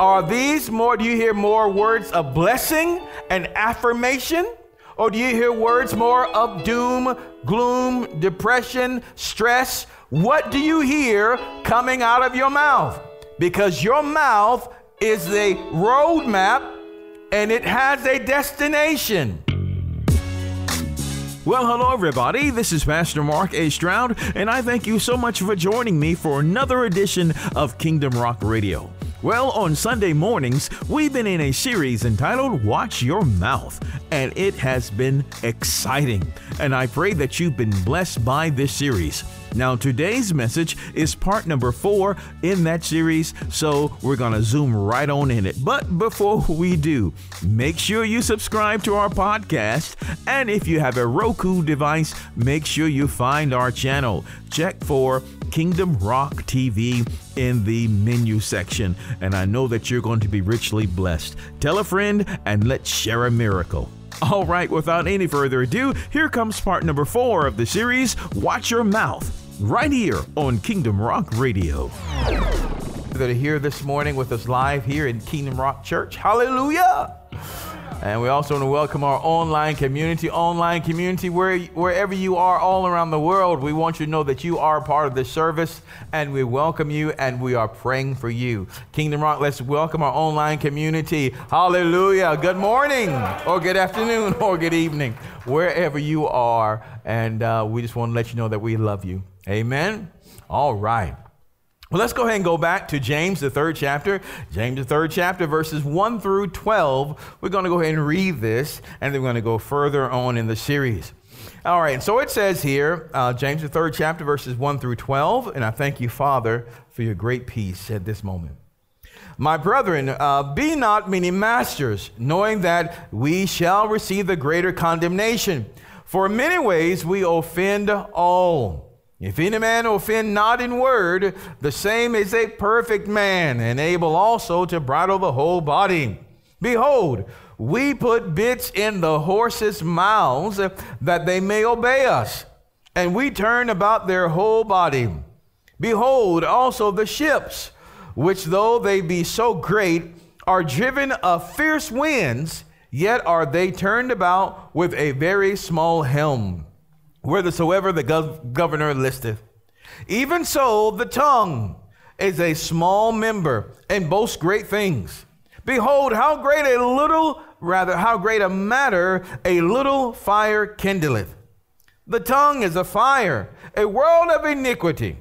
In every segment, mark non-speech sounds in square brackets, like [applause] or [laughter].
Are these more, do you hear more words of blessing and affirmation? Or do you hear words more of doom, gloom, depression, stress? What do you hear coming out of your mouth? Because your mouth is the roadmap and it has a destination. Well, hello, everybody. This is Pastor Mark A. Stroud, and I thank you so much for joining me for another edition of Kingdom Rock Radio. Well, on Sunday mornings, we've been in a series entitled Watch Your Mouth, and it has been exciting. And I pray that you've been blessed by this series. Now, today's message is part number four in that series, so we're going to zoom right on in it. But before [laughs] we do, make sure you subscribe to our podcast. And if you have a Roku device, make sure you find our channel. Check for Kingdom Rock TV in the menu section. And I know that you're going to be richly blessed. Tell a friend and let's share a miracle. All right, without any further ado, here comes part number four of the series Watch Your Mouth, right here on Kingdom Rock Radio. That are here this morning with us live here in Kingdom Rock Church. Hallelujah! And we also want to welcome our online community, online community, where, wherever you are all around the world. We want you to know that you are part of this service and we welcome you and we are praying for you. Kingdom Rock, let's welcome our online community. Hallelujah. Good morning or good afternoon [laughs] or good evening, wherever you are. And uh, we just want to let you know that we love you. Amen. All right. Well, let's go ahead and go back to James, the third chapter. James, the third chapter, verses 1 through 12. We're going to go ahead and read this, and then we're going to go further on in the series. All right, so it says here, uh, James, the third chapter, verses 1 through 12, and I thank you, Father, for your great peace at this moment. My brethren, uh, be not many masters, knowing that we shall receive the greater condemnation. For in many ways we offend all. If any man offend not in word, the same is a perfect man, and able also to bridle the whole body. Behold, we put bits in the horses' mouths that they may obey us, and we turn about their whole body. Behold also the ships, which though they be so great, are driven of fierce winds, yet are they turned about with a very small helm whithersoever the gov- governor listeth. Even so, the tongue is a small member and boasts great things. Behold, how great a little, rather, how great a matter a little fire kindleth. The tongue is a fire, a world of iniquity.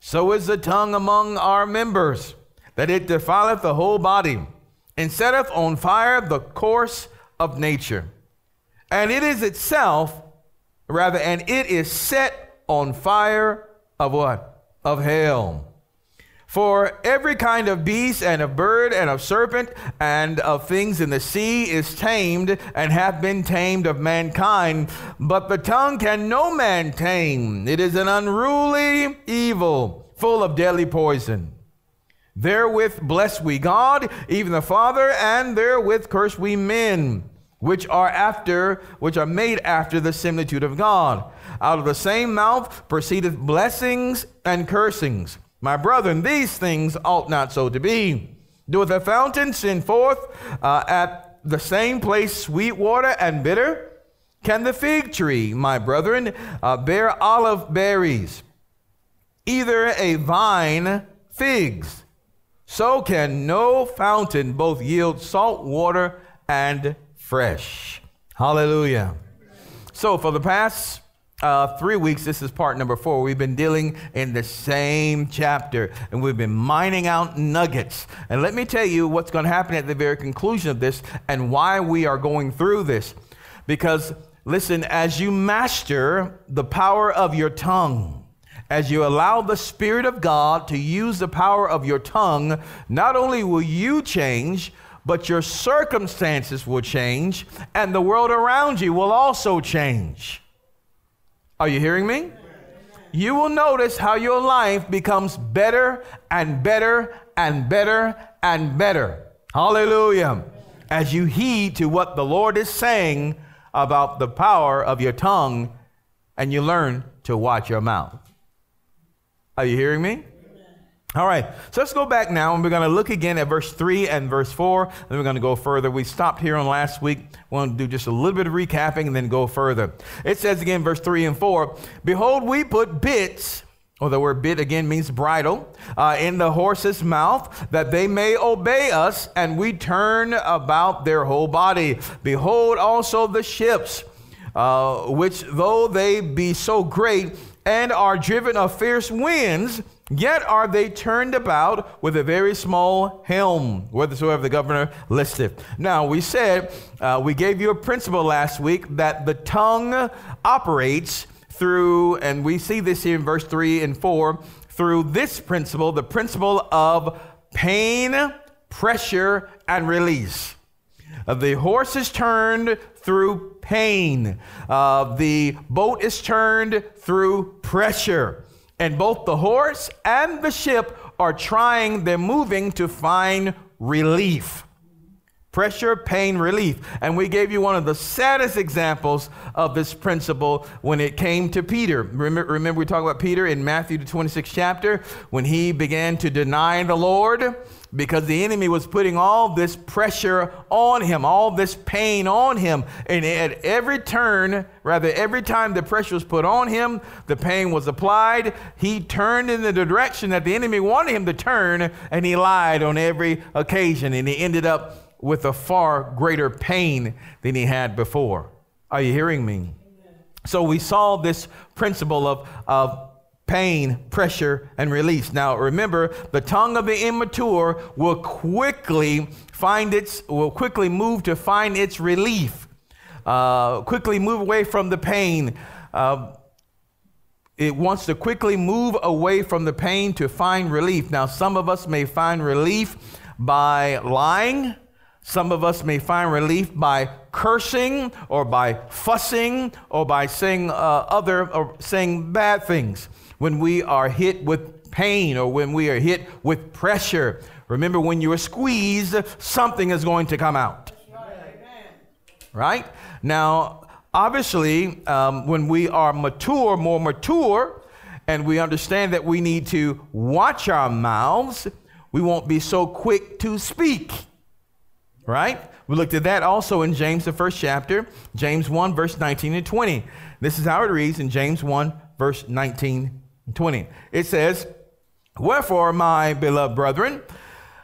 So is the tongue among our members, that it defileth the whole body, and setteth on fire the course of nature. And it is itself Rather, and it is set on fire of what? Of hell. For every kind of beast and of bird and of serpent and of things in the sea is tamed and hath been tamed of mankind, but the tongue can no man tame. It is an unruly evil, full of deadly poison. Therewith bless we God, even the Father, and therewith curse we men which are after which are made after the similitude of God. Out of the same mouth proceedeth blessings and cursings. My brethren, these things ought not so to be. Doeth a fountain send forth uh, at the same place sweet water and bitter? Can the fig tree, my brethren, uh, bear olive berries? Either a vine figs. So can no fountain both yield salt water and fresh. Hallelujah. So, for the past uh, three weeks, this is part number four. We've been dealing in the same chapter and we've been mining out nuggets. And let me tell you what's going to happen at the very conclusion of this and why we are going through this. Because, listen, as you master the power of your tongue, as you allow the Spirit of God to use the power of your tongue, not only will you change, but your circumstances will change and the world around you will also change. Are you hearing me? You will notice how your life becomes better and better and better and better. Hallelujah. As you heed to what the Lord is saying about the power of your tongue and you learn to watch your mouth. Are you hearing me? All right, so let's go back now and we're going to look again at verse 3 and verse 4. and Then we're going to go further. We stopped here on last week. We want to do just a little bit of recapping and then go further. It says again, verse 3 and 4 Behold, we put bits, or the word bit again means bridle, uh, in the horse's mouth that they may obey us, and we turn about their whole body. Behold also the ships, uh, which though they be so great and are driven of fierce winds, Yet are they turned about with a very small helm, whithersoever the governor listeth. Now, we said, uh, we gave you a principle last week that the tongue operates through, and we see this here in verse 3 and 4, through this principle, the principle of pain, pressure, and release. Uh, the horse is turned through pain, uh, the boat is turned through pressure. And both the horse and the ship are trying, they're moving to find relief. Pressure, pain, relief. And we gave you one of the saddest examples of this principle when it came to Peter. Remember, remember we talked about Peter in Matthew, the 26th chapter, when he began to deny the Lord because the enemy was putting all this pressure on him, all this pain on him. And at every turn, rather, every time the pressure was put on him, the pain was applied. He turned in the direction that the enemy wanted him to turn, and he lied on every occasion. And he ended up with a far greater pain than he had before. Are you hearing me? So we saw this principle of, of pain, pressure, and release. Now, remember, the tongue of the immature will quickly find its, will quickly move to find its relief, uh, quickly move away from the pain. Uh, it wants to quickly move away from the pain to find relief. Now, some of us may find relief by lying. Some of us may find relief by cursing or by fussing or by saying uh, other or saying bad things when we are hit with pain or when we are hit with pressure. Remember, when you are squeezed, something is going to come out. Right? Now, obviously, um, when we are mature, more mature, and we understand that we need to watch our mouths, we won't be so quick to speak. Right? We looked at that also in James, the first chapter, James 1, verse 19 and 20. This is how it reads in James 1, verse 19 20. It says, Wherefore, my beloved brethren,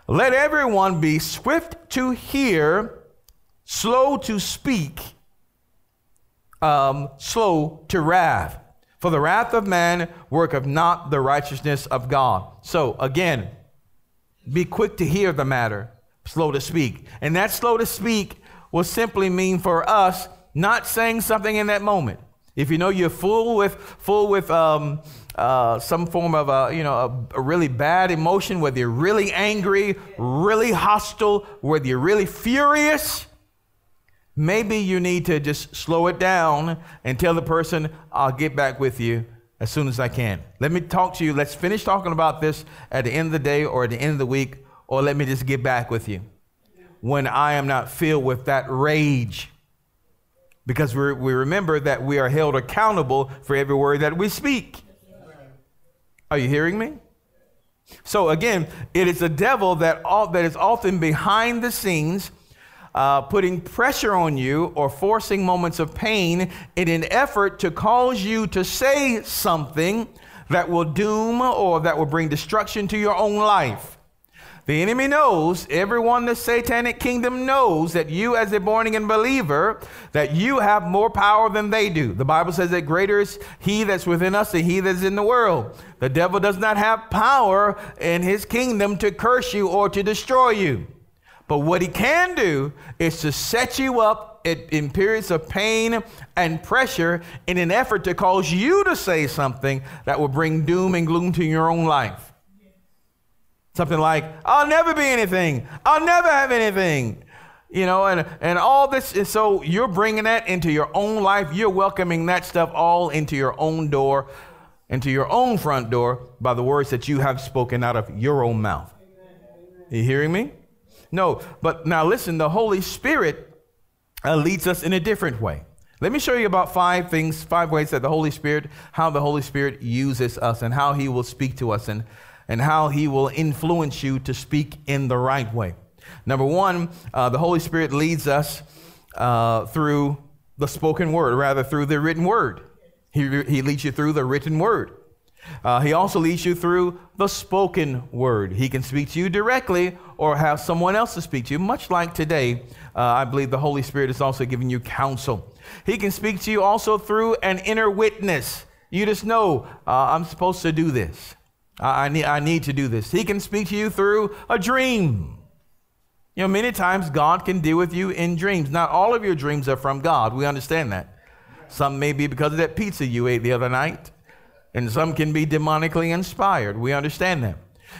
let everyone be swift to hear, slow to speak, um, slow to wrath. For the wrath of man worketh not the righteousness of God. So again, be quick to hear the matter, slow to speak. And that slow to speak will simply mean for us not saying something in that moment. If you know you're full with full with um, uh, some form of a, you know, a, a, really bad emotion, whether you're really angry, really hostile, whether you're really furious, maybe you need to just slow it down and tell the person, I'll get back with you as soon as I can. Let me talk to you. Let's finish talking about this at the end of the day or at the end of the week, or let me just get back with you when I am not filled with that rage. Because we we remember that we are held accountable for every word that we speak. Are you hearing me? So again, it is the devil that, all, that is often behind the scenes, uh, putting pressure on you or forcing moments of pain in an effort to cause you to say something that will doom or that will bring destruction to your own life. The enemy knows, everyone in the satanic kingdom knows that you, as a born again believer, that you have more power than they do. The Bible says that greater is he that's within us than he that's in the world. The devil does not have power in his kingdom to curse you or to destroy you. But what he can do is to set you up in periods of pain and pressure in an effort to cause you to say something that will bring doom and gloom to your own life. Something like, I'll never be anything. I'll never have anything. You know, and, and all this. And so you're bringing that into your own life. You're welcoming that stuff all into your own door, into your own front door by the words that you have spoken out of your own mouth. You hearing me? No, but now listen, the Holy Spirit uh, leads us in a different way. Let me show you about five things, five ways that the Holy Spirit, how the Holy Spirit uses us and how he will speak to us and and how he will influence you to speak in the right way. Number one, uh, the Holy Spirit leads us uh, through the spoken word, rather, through the written word. He, he leads you through the written word. Uh, he also leads you through the spoken word. He can speak to you directly or have someone else to speak to you, much like today. Uh, I believe the Holy Spirit is also giving you counsel. He can speak to you also through an inner witness. You just know, uh, I'm supposed to do this. I, need, I need to do this. He can speak to you through a dream. You know, many times God can deal with you in dreams. Not all of your dreams are from God. We understand that. Some may be because of that pizza you ate the other night and some can be demonically inspired. We understand that.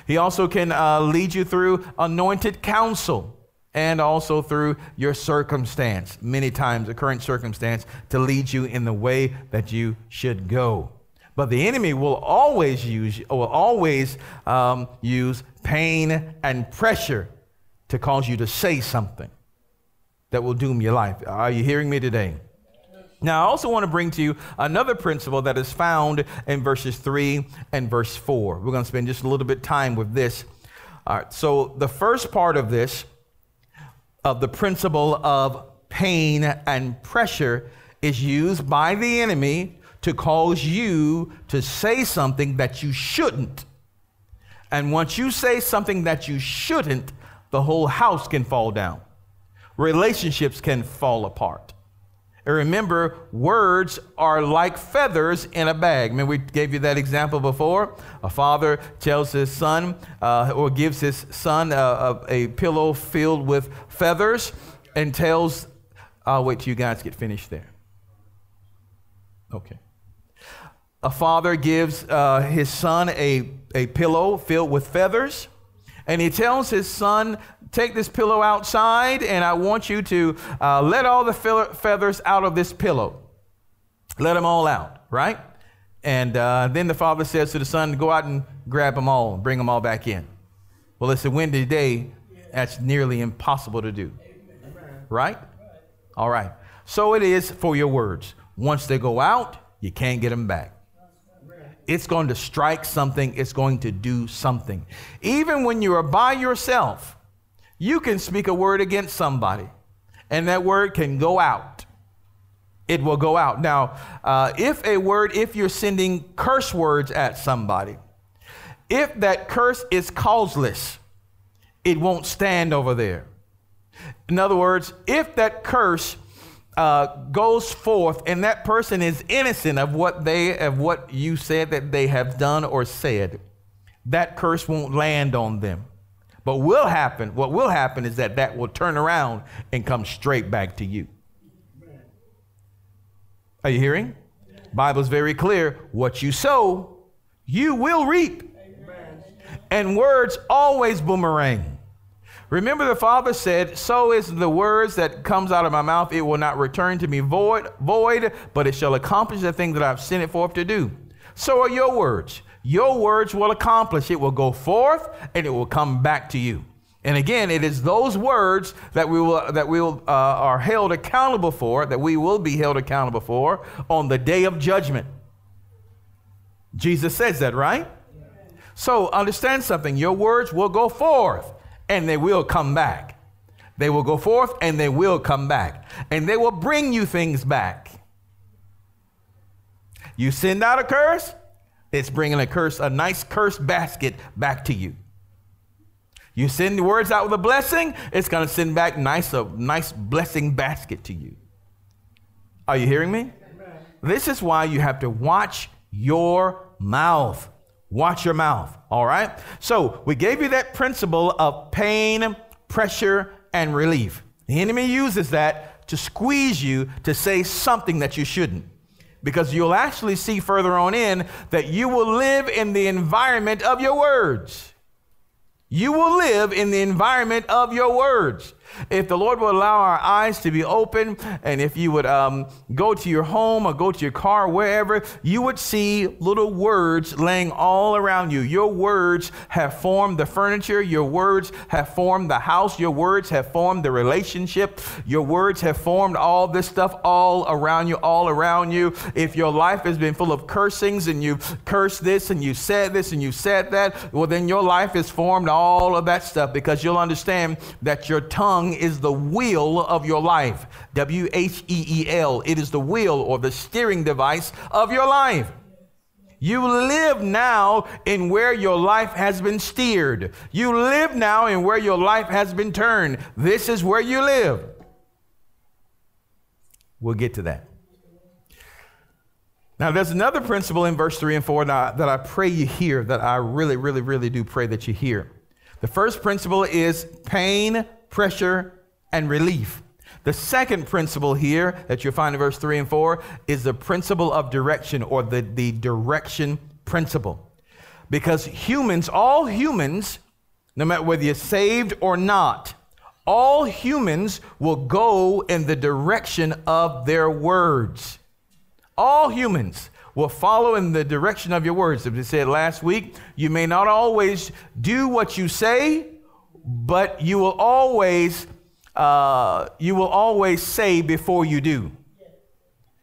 He also can uh, lead you through anointed counsel and also through your circumstance, many times the current circumstance, to lead you in the way that you should go. But the enemy will always use, will always um, use pain and pressure to cause you to say something that will doom your life. Are you hearing me today? Now, I also want to bring to you another principle that is found in verses 3 and verse 4. We're going to spend just a little bit of time with this. All right, so the first part of this, of the principle of pain and pressure, is used by the enemy to cause you to say something that you shouldn't. And once you say something that you shouldn't, the whole house can fall down, relationships can fall apart. And remember, words are like feathers in a bag. I mean, we gave you that example before. A father tells his son, uh, or gives his son a, a, a, pillow filled with feathers, and tells, I'll wait till you guys get finished there. Okay. A father gives uh, his son a, a pillow filled with feathers, and he tells his son take this pillow outside and I want you to uh, let all the feathers out of this pillow. Let them all out, right? And uh, then the father says to the son, go out and grab them all bring them all back in. Well, it's a windy day. That's nearly impossible to do. Right? All right. So it is for your words. Once they go out, you can't get them back. It's going to strike something, it's going to do something. Even when you are by yourself, you can speak a word against somebody, and that word can go out. It will go out. Now, uh, if a word, if you're sending curse words at somebody, if that curse is causeless, it won't stand over there. In other words, if that curse uh, goes forth and that person is innocent of what they of what you said that they have done or said, that curse won't land on them. But will happen, what will happen is that that will turn around and come straight back to you. Are you hearing? Bible's very clear. What you sow, you will reap. And words always boomerang. Remember the Father said, So is the words that comes out of my mouth, it will not return to me void, void, but it shall accomplish the thing that I've sent it forth to do. So are your words your words will accomplish. It will go forth and it will come back to you. And again, it is those words that we will that we will, uh, are held accountable for, that we will be held accountable for on the day of judgment. Jesus says that, right? So understand something. Your words will go forth and they will come back. They will go forth and they will come back. And they will bring you things back. You send out a curse, it's bringing a curse, a nice curse basket back to you. You send the words out with a blessing, it's going to send back nice, a nice blessing basket to you. Are you hearing me? Amen. This is why you have to watch your mouth. Watch your mouth. All right. So we gave you that principle of pain, pressure, and relief. The enemy uses that to squeeze you to say something that you shouldn't because you'll actually see further on in that you will live in the environment of your words. You will live in the environment of your words. If the Lord will allow our eyes to be open, and if you would um, go to your home or go to your car, wherever, you would see little words laying all around you. Your words have formed the furniture, your words have formed the house, your words have formed the relationship, your words have formed all this stuff all around you, all around you. If your life has been full of cursings and you've cursed this and you said this and you said that, well, then your life has formed all of that stuff because you'll understand that your tongue tongue is the wheel of your life. W H E E L. It is the wheel or the steering device of your life. You live now in where your life has been steered. You live now in where your life has been turned. This is where you live. We'll get to that. Now, there's another principle in verse 3 and 4 that I, that I pray you hear, that I really, really, really do pray that you hear. The first principle is pain pressure, and relief. The second principle here that you'll find in verse 3 and 4 is the principle of direction or the, the direction principle. Because humans, all humans, no matter whether you're saved or not, all humans will go in the direction of their words. All humans will follow in the direction of your words. As we said last week, you may not always do what you say, but you will always uh, you will always say before you do.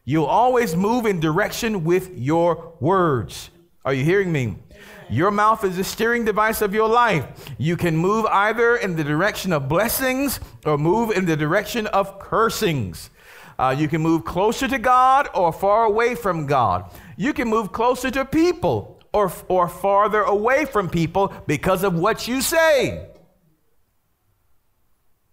You'll always move in direction with your words. Are you hearing me? Your mouth is the steering device of your life. You can move either in the direction of blessings or move in the direction of cursings. Uh, you can move closer to God or far away from God. You can move closer to people or, or farther away from people because of what you say.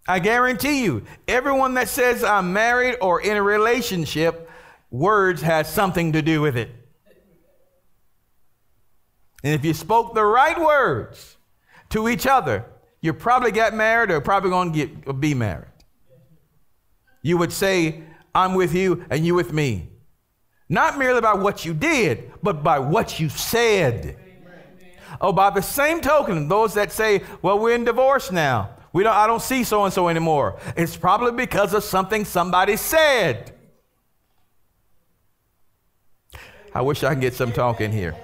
I guarantee you, everyone that says I'm married or in a relationship, words has something to do with it. And if you spoke the right words to each other, you probably got married or probably going to get be married. You would say, I'm with you and you with me. Not merely by what you did, but by what you said. Oh, by the same token, those that say, well, we're in divorce now. We don't, I don't see so and so anymore. It's probably because of something somebody said. I wish I could get some talk in here.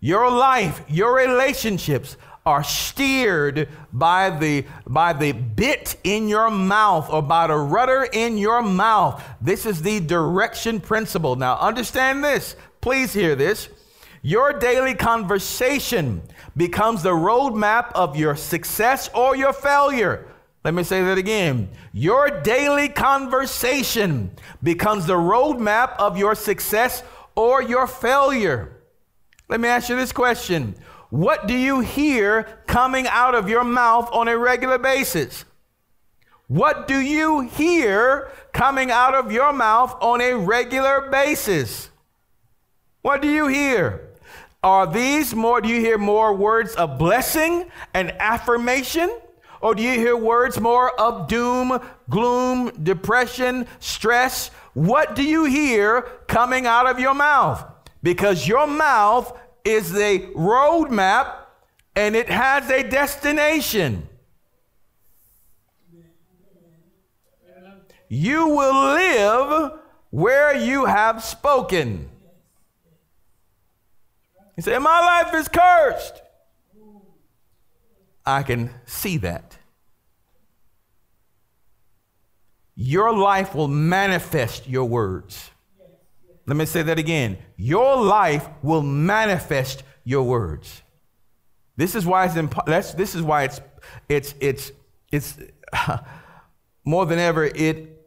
Your life, your relationships are steered by the by the bit in your mouth or by the rudder in your mouth. This is the direction principle. Now understand this. Please hear this. Your daily conversation becomes the roadmap of your success or your failure. Let me say that again. Your daily conversation becomes the roadmap of your success or your failure. Let me ask you this question What do you hear coming out of your mouth on a regular basis? What do you hear coming out of your mouth on a regular basis? What do you hear? Are these more, do you hear more words of blessing and affirmation? Or do you hear words more of doom, gloom, depression, stress? What do you hear coming out of your mouth? Because your mouth is the roadmap and it has a destination. You will live where you have spoken. He said, My life is cursed. I can see that. Your life will manifest your words. Let me say that again. Your life will manifest your words. This is why it's imp- that's, this is why it's it's it's it's [laughs] more than ever it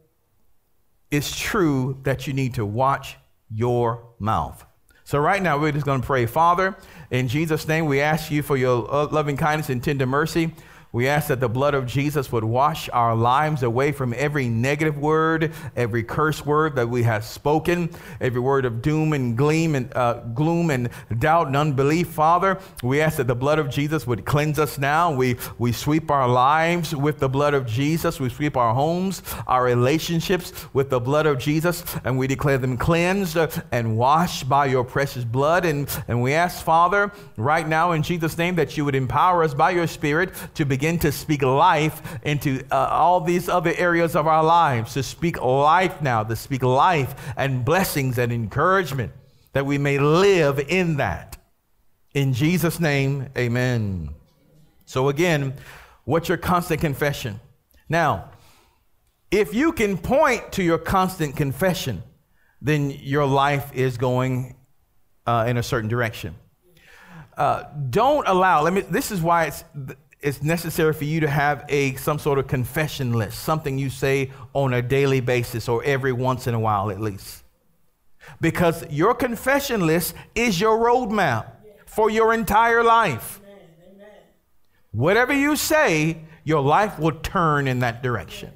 is true that you need to watch your mouth. So, right now, we're just going to pray. Father, in Jesus' name, we ask you for your uh, loving kindness and tender mercy We ask that the blood of Jesus would wash our lives away from every negative word, every curse word that we have spoken, every word of doom and gleam and uh, gloom and doubt and unbelief. Father, we ask that the blood of Jesus would cleanse us now. We we sweep our lives with the blood of Jesus. We sweep our homes, our relationships with the blood of Jesus, and we declare them cleansed and washed by your precious blood. And and we ask, Father, right now in Jesus' name, that you would empower us by your Spirit to begin begin to speak life into uh, all these other areas of our lives, to speak life now, to speak life and blessings and encouragement, that we may live in that. In Jesus' name, amen. So, again, what's your constant confession? Now, if you can point to your constant confession, then your life is going uh, in a certain direction. Uh, don't allow, let me, this is why it's, it's necessary for you to have a some sort of confession list, something you say on a daily basis or every once in a while at least. Because your confession list is your roadmap for your entire life. Whatever you say, your life will turn in that direction.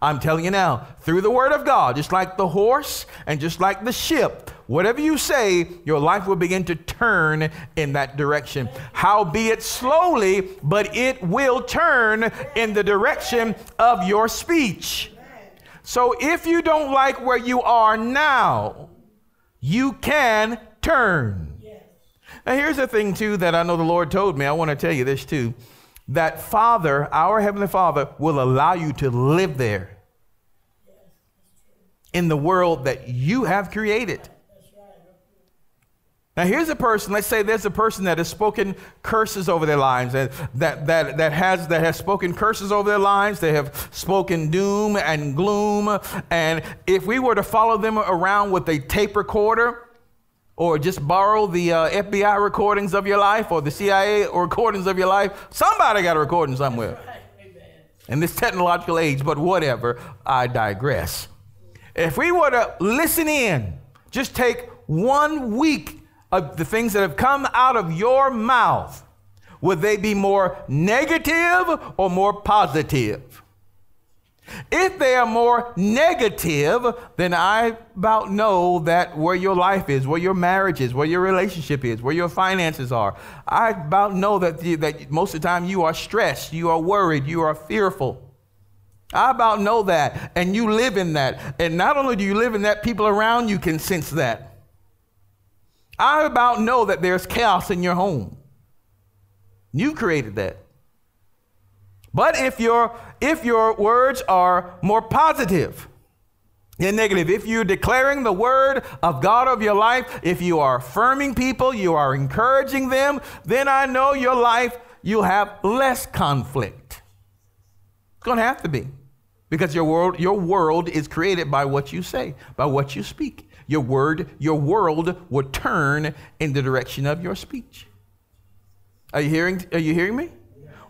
I'm telling you now, through the word of God, just like the horse and just like the ship, whatever you say, your life will begin to turn in that direction. Howbeit slowly, but it will turn in the direction of your speech. So if you don't like where you are now, you can turn. Now, here's the thing, too, that I know the Lord told me. I want to tell you this, too that Father, our Heavenly Father, will allow you to live there in the world that you have created. Now, here's a person, let's say there's a person that has spoken curses over their lives, that, that, that, that, has, that has spoken curses over their lives. They have spoken doom and gloom. And if we were to follow them around with a tape recorder, or just borrow the uh, FBI recordings of your life or the CIA recordings of your life. Somebody got a recording somewhere in this technological age, but whatever, I digress. If we were to listen in, just take one week of the things that have come out of your mouth, would they be more negative or more positive? If they are more negative, then I about know that where your life is, where your marriage is, where your relationship is, where your finances are. I about know that, the, that most of the time you are stressed, you are worried, you are fearful. I about know that, and you live in that. And not only do you live in that, people around you can sense that. I about know that there's chaos in your home. You created that. But if your if your words are more positive than negative, if you're declaring the word of God of your life, if you are affirming people, you are encouraging them, then I know your life you'll have less conflict. It's going to have to be. Because your world your world is created by what you say, by what you speak. Your word, your world will turn in the direction of your speech. Are you hearing are you hearing me?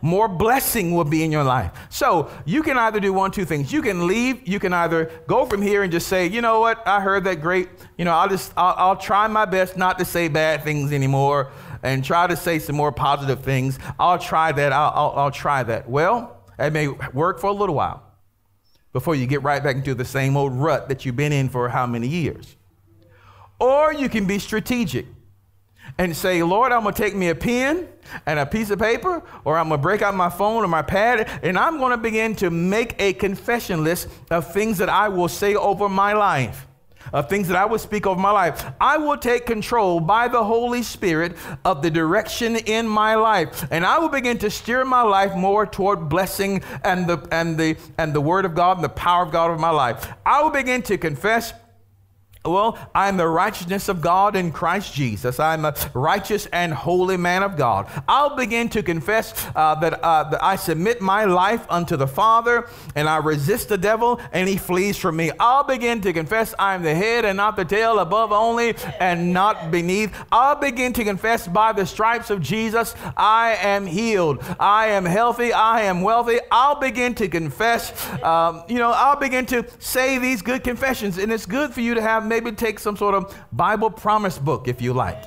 More blessing will be in your life. So you can either do one, two things. You can leave. You can either go from here and just say, you know what, I heard that great. You know, I'll just, I'll, I'll try my best not to say bad things anymore and try to say some more positive things. I'll try that. I'll, I'll, I'll try that. Well, it may work for a little while before you get right back into the same old rut that you've been in for how many years. Or you can be strategic and say, Lord, I'm going to take me a pen and a piece of paper, or I'm going to break out my phone or my pad, and I'm going to begin to make a confession list of things that I will say over my life. Of things that I will speak over my life. I will take control by the Holy Spirit of the direction in my life. And I will begin to steer my life more toward blessing and the and the and the word of God and the power of God of my life. I will begin to confess well, I'm the righteousness of God in Christ Jesus. I'm a righteous and holy man of God. I'll begin to confess uh, that, uh, that I submit my life unto the Father and I resist the devil and he flees from me. I'll begin to confess I'm the head and not the tail, above only and not beneath. I'll begin to confess by the stripes of Jesus, I am healed. I am healthy. I am wealthy. I'll begin to confess, um, you know, I'll begin to say these good confessions. And it's good for you to have maybe take some sort of Bible promise book if you like.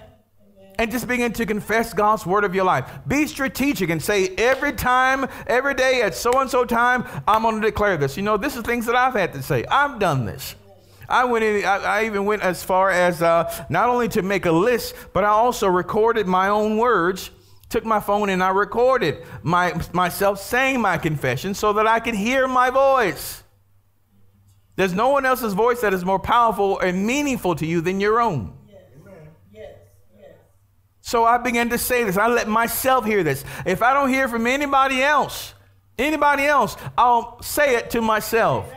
and just begin to confess God's word of your life. Be strategic and say, every time, every day at so and so time, I'm going to declare this. You know, this is things that I've had to say. I've done this. I went in, I, I even went as far as uh, not only to make a list, but I also recorded my own words. Took my phone and I recorded my, myself saying my confession so that I could hear my voice. There's no one else's voice that is more powerful and meaningful to you than your own. So I began to say this. I let myself hear this. If I don't hear from anybody else, anybody else, I'll say it to myself.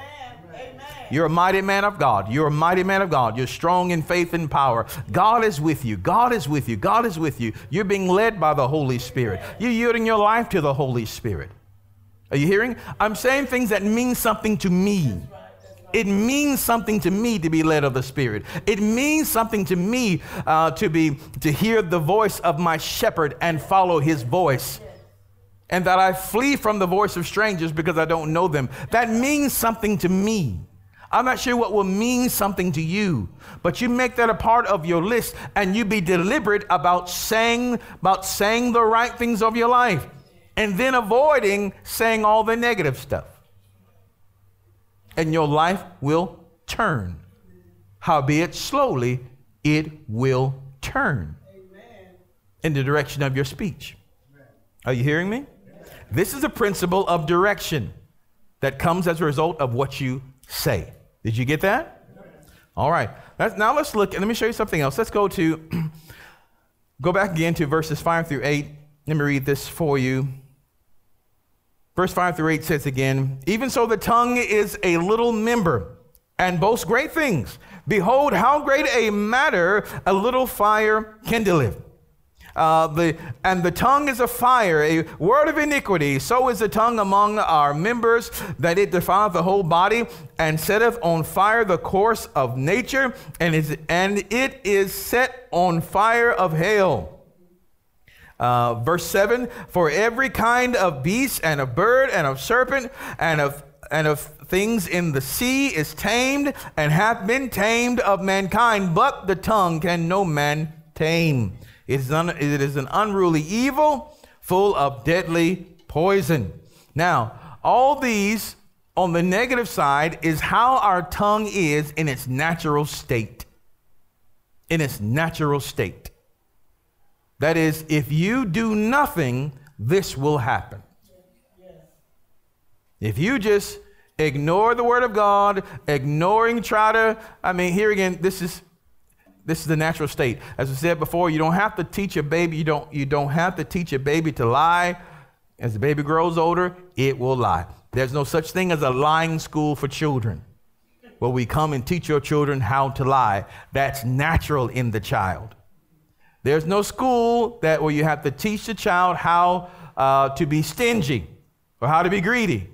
You're a mighty man of God. You're a mighty man of God. You're strong in faith and power. God is with you. God is with you. God is with you. You're being led by the Holy Spirit. You're yielding your life to the Holy Spirit. Are you hearing? I'm saying things that mean something to me. It means something to me to be led of the Spirit. It means something to me uh, to be to hear the voice of my shepherd and follow his voice. And that I flee from the voice of strangers because I don't know them. That means something to me. I'm not sure what will mean something to you, but you make that a part of your list and you be deliberate about saying about saying the right things of your life and then avoiding saying all the negative stuff. And your life will turn. Howbeit slowly it will turn Amen. in the direction of your speech. Are you hearing me? This is a principle of direction that comes as a result of what you say. Did you get that? All right. Let's, now let's look, and let me show you something else. Let's go to, [clears throat] go back again to verses 5 through 8. Let me read this for you. Verse 5 through 8 says again, Even so the tongue is a little member and boasts great things. Behold, how great a matter a little fire kindleth. Uh, the, and the tongue is a fire, a word of iniquity. So is the tongue among our members, that it defileth the whole body, and setteth on fire the course of nature, and, is, and it is set on fire of hell. Uh, verse 7 For every kind of beast, and of bird, and of serpent, and of and of things in the sea is tamed and hath been tamed of mankind, but the tongue can no man tame. It is, un, it is an unruly evil full of deadly poison. Now, all these on the negative side is how our tongue is in its natural state. In its natural state. That is, if you do nothing, this will happen. If you just ignore the word of God, ignoring, try to, I mean, here again, this is this is the natural state. As I said before, you don't have to teach a baby, you don't, you don't have to teach a baby to lie. As the baby grows older, it will lie. There's no such thing as a lying school for children where we come and teach your children how to lie. That's natural in the child. There's no school that where you have to teach the child how uh, to be stingy or how to be greedy.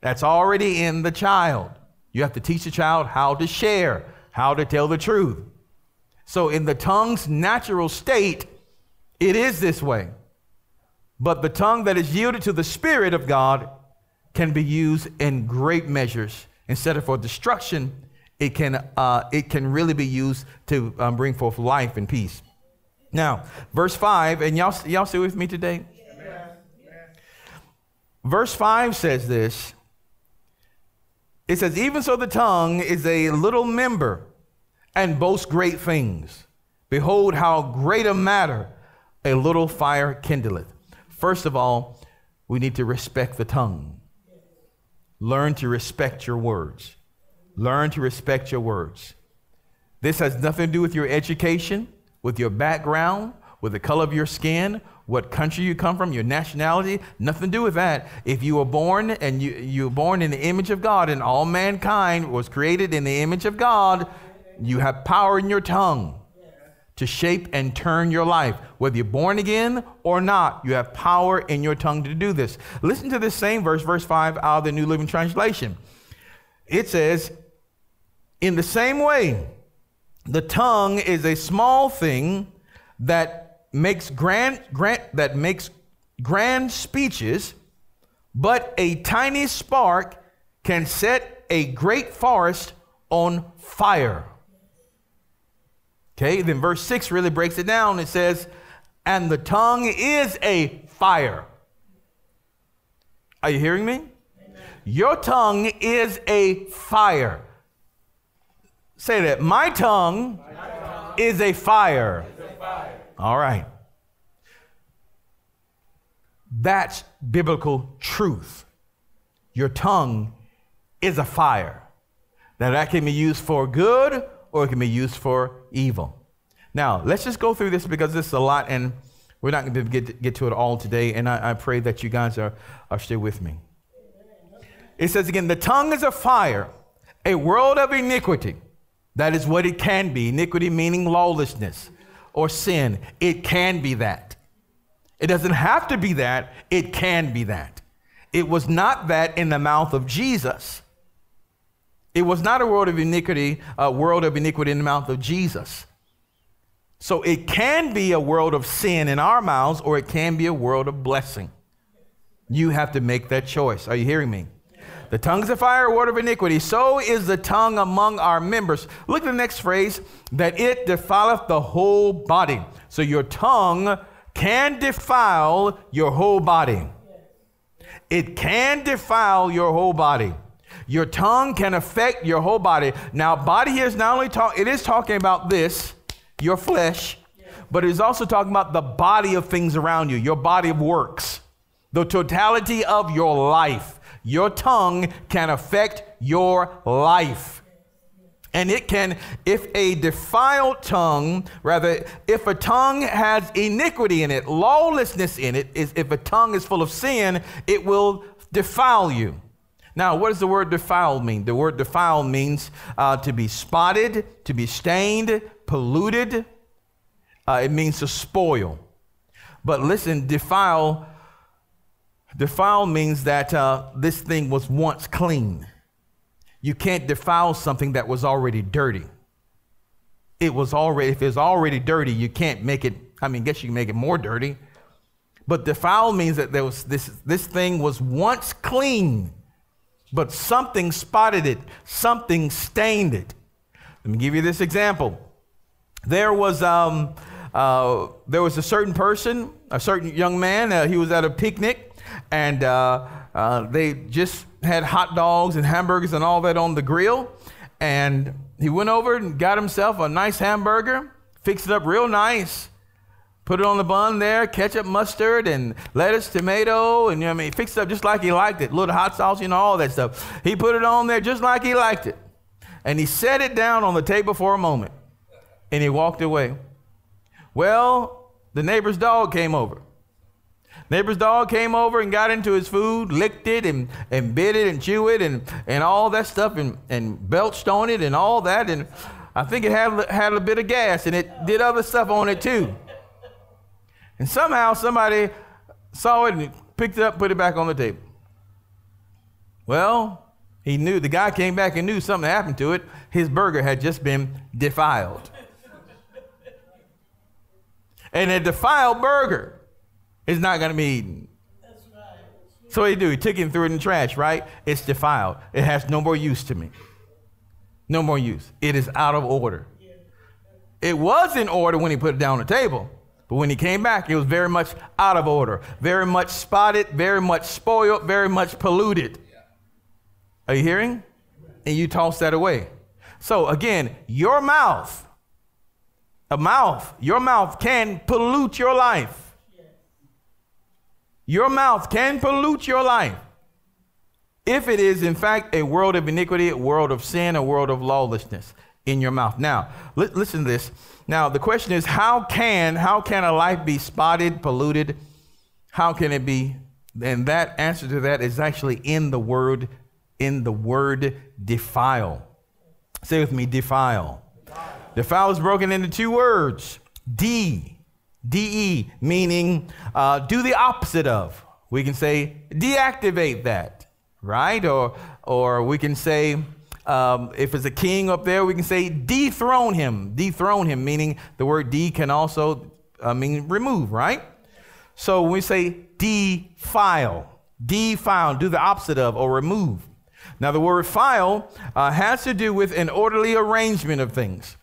That's already in the child. You have to teach the child how to share, how to tell the truth. So, in the tongue's natural state, it is this way. But the tongue that is yielded to the Spirit of God can be used in great measures. Instead of for destruction, it can, uh, it can really be used to um, bring forth life and peace. Now, verse 5, and y'all, y'all stay with me today? Verse 5 says this it says, Even so, the tongue is a little member and boasts great things. Behold, how great a matter a little fire kindleth. First of all, we need to respect the tongue. Learn to respect your words. Learn to respect your words. This has nothing to do with your education, with your background, with the color of your skin, what country you come from, your nationality, nothing to do with that. If you were born and you, you were born in the image of God and all mankind was created in the image of God, you have power in your tongue to shape and turn your life. Whether you're born again or not, you have power in your tongue to do this. Listen to this same verse, verse 5 out of the New Living Translation. It says, In the same way, the tongue is a small thing that makes grand, grand that makes grand speeches, but a tiny spark can set a great forest on fire. Okay, then verse 6 really breaks it down. It says, And the tongue is a fire. Are you hearing me? Amen. Your tongue is a fire. Say that. My tongue, My tongue is, a fire. is a fire. All right. That's biblical truth. Your tongue is a fire. Now, that can be used for good or it can be used for evil. Now, let's just go through this because this is a lot and we're not going to get, get to it all today. And I, I pray that you guys are, are still with me. It says again, the tongue is a fire, a world of iniquity. That is what it can be. Iniquity meaning lawlessness or sin. It can be that. It doesn't have to be that, it can be that. It was not that in the mouth of Jesus. It was not a world of iniquity, a world of iniquity in the mouth of Jesus. So it can be a world of sin in our mouths, or it can be a world of blessing. You have to make that choice. Are you hearing me? The tongue's a word of iniquity. So is the tongue among our members. Look at the next phrase that it defileth the whole body. So your tongue can defile your whole body. It can defile your whole body. Your tongue can affect your whole body. Now, body here is not only talk, it is talking about this, your flesh, but it is also talking about the body of things around you, your body of works, the totality of your life. Your tongue can affect your life. And it can, if a defiled tongue, rather, if a tongue has iniquity in it, lawlessness in it, is if a tongue is full of sin, it will defile you. Now, what does the word defile mean? The word defile means uh, to be spotted, to be stained, polluted. Uh, it means to spoil. But listen, defile, defile means that uh, this thing was once clean. You can't defile something that was already dirty. It was already, if it's already dirty, you can't make it, I mean, guess you can make it more dirty. But defile means that there was this, this thing was once clean but something spotted it, something stained it. Let me give you this example. There was, um, uh, there was a certain person, a certain young man, uh, he was at a picnic, and uh, uh they just had hot dogs and hamburgers and all that on the grill. And he went over and got himself a nice hamburger, fixed it up real nice, Put it on the bun there, ketchup, mustard, and lettuce, tomato, and you know I mean, fixed it up just like he liked it. A little hot sauce, you know, all that stuff. He put it on there just like he liked it. And he set it down on the table for a moment. And he walked away. Well, the neighbor's dog came over. Neighbor's dog came over and got into his food, licked it and, and bit it and chewed it and, and all that stuff and, and belched on it and all that. And I think it had, had a bit of gas and it did other stuff on it too. And somehow somebody saw it and picked it up, put it back on the table. Well, he knew, the guy came back and knew something happened to it. His burger had just been defiled. And a defiled burger is not going to be eaten. So what he do? He took it and threw it in the trash, right? It's defiled. It has no more use to me. No more use. It is out of order. It was in order when he put it down on the table. But when he came back, it was very much out of order, very much spotted, very much spoiled, very much polluted. Are you hearing? And you toss that away. So again, your mouth, a mouth, your mouth can pollute your life. Your mouth can pollute your life. If it is, in fact, a world of iniquity, a world of sin, a world of lawlessness in your mouth. Now, li- listen to this. Now, the question is how can how can a life be spotted, polluted? How can it be? And that answer to that is actually in the word in the word defile. Say with me defile. Defile, defile is broken into two words. D D-E, meaning uh, do the opposite of. We can say deactivate that, right? Or, or we can say um, if it's a king up there, we can say dethrone him. Dethrone him, meaning the word de can also uh, mean remove, right? So when we say defile, defile, do the opposite of or remove. Now, the word file uh, has to do with an orderly arrangement of things,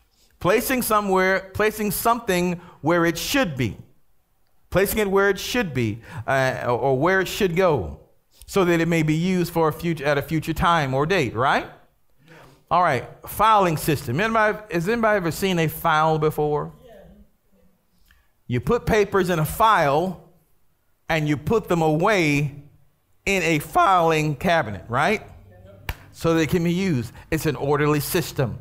Placing somewhere, placing something where it should be. Placing it where it should be uh, or where it should go so that it may be used for a future, at a future time or date, right? All right, filing system. Anybody, has anybody ever seen a file before? You put papers in a file and you put them away in a filing cabinet, right? So they can be used. It's an orderly system.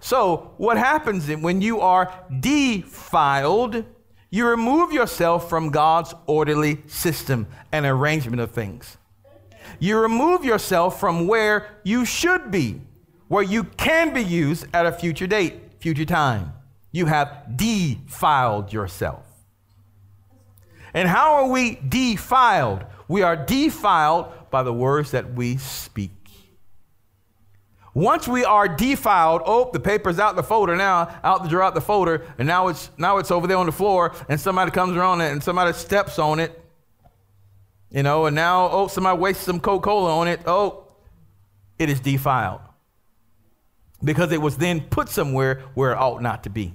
So, what happens when you are defiled? You remove yourself from God's orderly system and arrangement of things. You remove yourself from where you should be, where you can be used at a future date, future time. You have defiled yourself. And how are we defiled? We are defiled by the words that we speak. Once we are defiled, oh, the paper's out the folder now, out the drawer, out the folder, and now it's now it's over there on the floor, and somebody comes around it and somebody steps on it. You know, and now, oh, somebody wastes some Coca-Cola on it. Oh, it is defiled. Because it was then put somewhere where it ought not to be.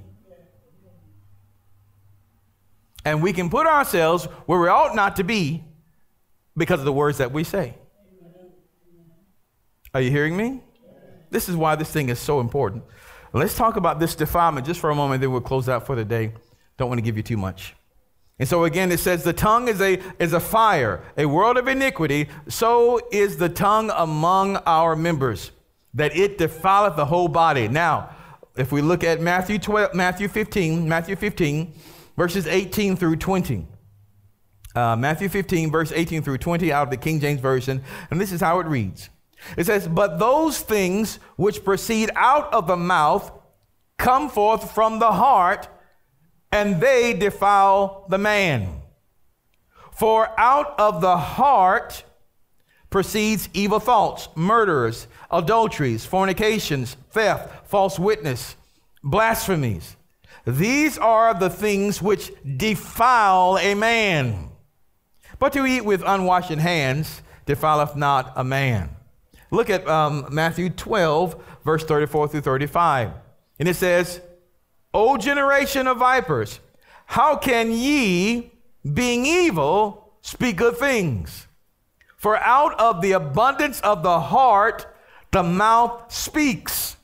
And we can put ourselves where we ought not to be because of the words that we say. Are you hearing me? This is why this thing is so important. Let's talk about this defilement just for a moment, then we'll close out for the day. Don't want to give you too much. And so again, it says the tongue is a, is a fire, a world of iniquity. So is the tongue among our members, that it defileth the whole body. Now, if we look at Matthew 12, Matthew 15, Matthew 15, verses 18 through 20. Uh, Matthew 15, verse 18 through 20 out of the King James Version. And this is how it reads It says, But those things which proceed out of the mouth come forth from the heart, and they defile the man. For out of the heart proceeds evil thoughts, murders, adulteries, fornications, theft, false witness, blasphemies. These are the things which defile a man. But to eat with unwashed hands defileth not a man. Look at um, Matthew 12, verse 34 through 35. And it says, O generation of vipers, how can ye, being evil, speak good things? For out of the abundance of the heart, the mouth speaks.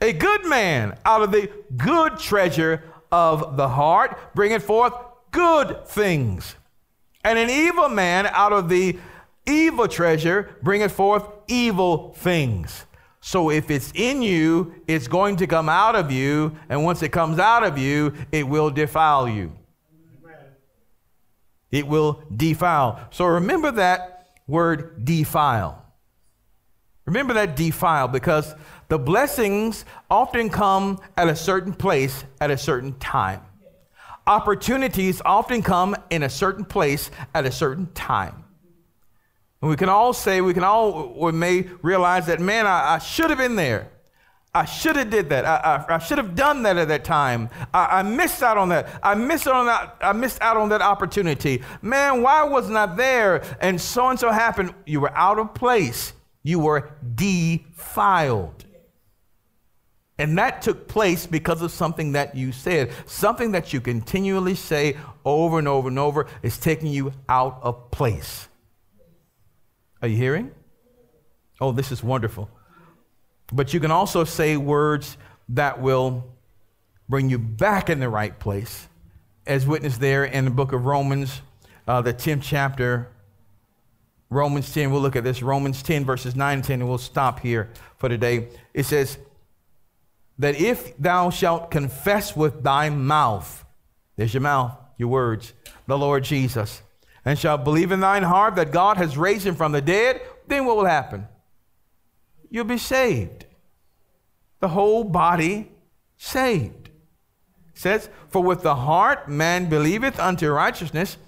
A good man out of the good treasure of the heart bringeth forth good things. And an evil man out of the evil treasure bringeth forth evil things. So if it's in you, it's going to come out of you. And once it comes out of you, it will defile you. It will defile. So remember that word defile. Remember that defile because the blessings often come at a certain place at a certain time. Opportunities often come in a certain place at a certain time. And we can all say, we can all we may realize that, man, I, I should have been there. I should have did that. I, I, I, should have done that at that time. I, I, missed out on that. I missed out on that. I missed out on that opportunity. Man, why wasn't I there? And so and so happened. You were out of place. You were defiled. And that took place because of something that you said. Something that you continually say over and over and over is taking you out of place. Are you hearing? Oh, this is wonderful. But you can also say words that will bring you back in the right place, as witnessed there in the book of Romans, uh, the 10th chapter. Romans 10, we'll look at this. Romans 10, verses 9 and 10, and we'll stop here for today. It says, that if thou shalt confess with thy mouth, there's your mouth, your words, the Lord Jesus, and shalt believe in thine heart that God has raised him from the dead, then what will happen? You'll be saved. The whole body saved. It says, For with the heart man believeth unto righteousness,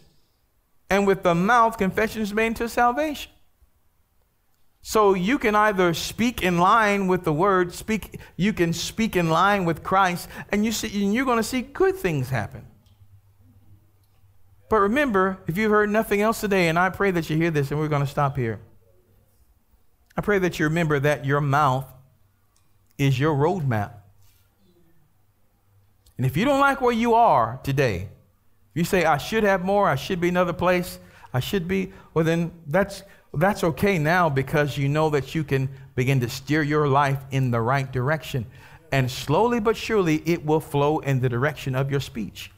and with the mouth confession is made to salvation. So you can either speak in line with the word, speak, you can speak in line with Christ, and you see, and you're going to see good things happen. But remember, if you've heard nothing else today, and I pray that you hear this, and we're going to stop here. I pray that you remember that your mouth is your roadmap. And if you don't like where you are today, if you say, I should have more, I should be another place, I should be, well, then that's, that's okay now because you know that you can begin to steer your life in the right direction. And slowly but surely, it will flow in the direction of your speech.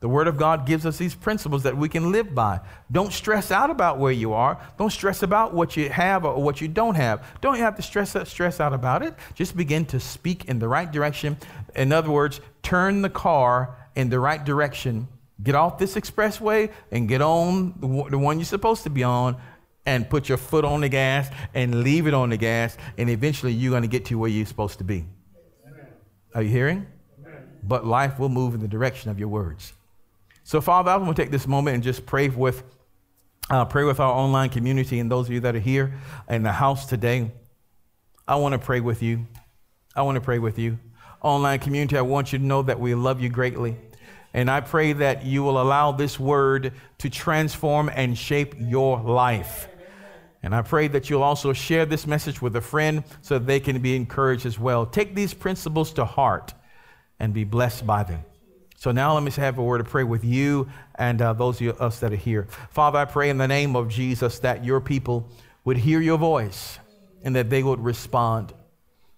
The Word of God gives us these principles that we can live by. Don't stress out about where you are. Don't stress about what you have or what you don't have. Don't have to stress, stress out about it. Just begin to speak in the right direction. In other words, turn the car in the right direction. Get off this expressway and get on the one you're supposed to be on and put your foot on the gas and leave it on the gas. And eventually you're going to get to where you're supposed to be. Amen. Are you hearing? Amen. But life will move in the direction of your words. So, Father, I want to take this moment and just pray with, uh, pray with our online community and those of you that are here in the house today. I want to pray with you. I want to pray with you. Online community, I want you to know that we love you greatly. And I pray that you will allow this word to transform and shape your life. And I pray that you'll also share this message with a friend so they can be encouraged as well. Take these principles to heart and be blessed by them. So now let me have a word of prayer with you and uh, those of us that are here. Father, I pray in the name of Jesus that your people would hear your voice and that they would respond.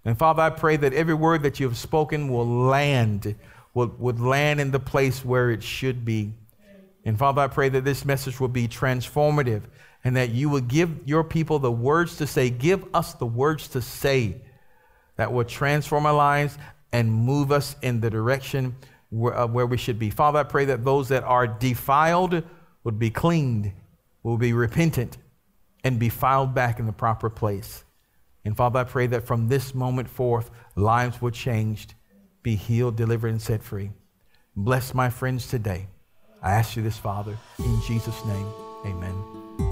And Father, I pray that every word that you have spoken will land, will, would land in the place where it should be. And Father, I pray that this message will be transformative and that you will give your people the words to say. Give us the words to say that will transform our lives and move us in the direction where, uh, where we should be. Father, I pray that those that are defiled would be cleaned, will be repentant, and be filed back in the proper place. And Father, I pray that from this moment forth, lives will changed, be healed, delivered, and set free. Bless my friends today. I ask you this, Father, in Jesus' name. Amen.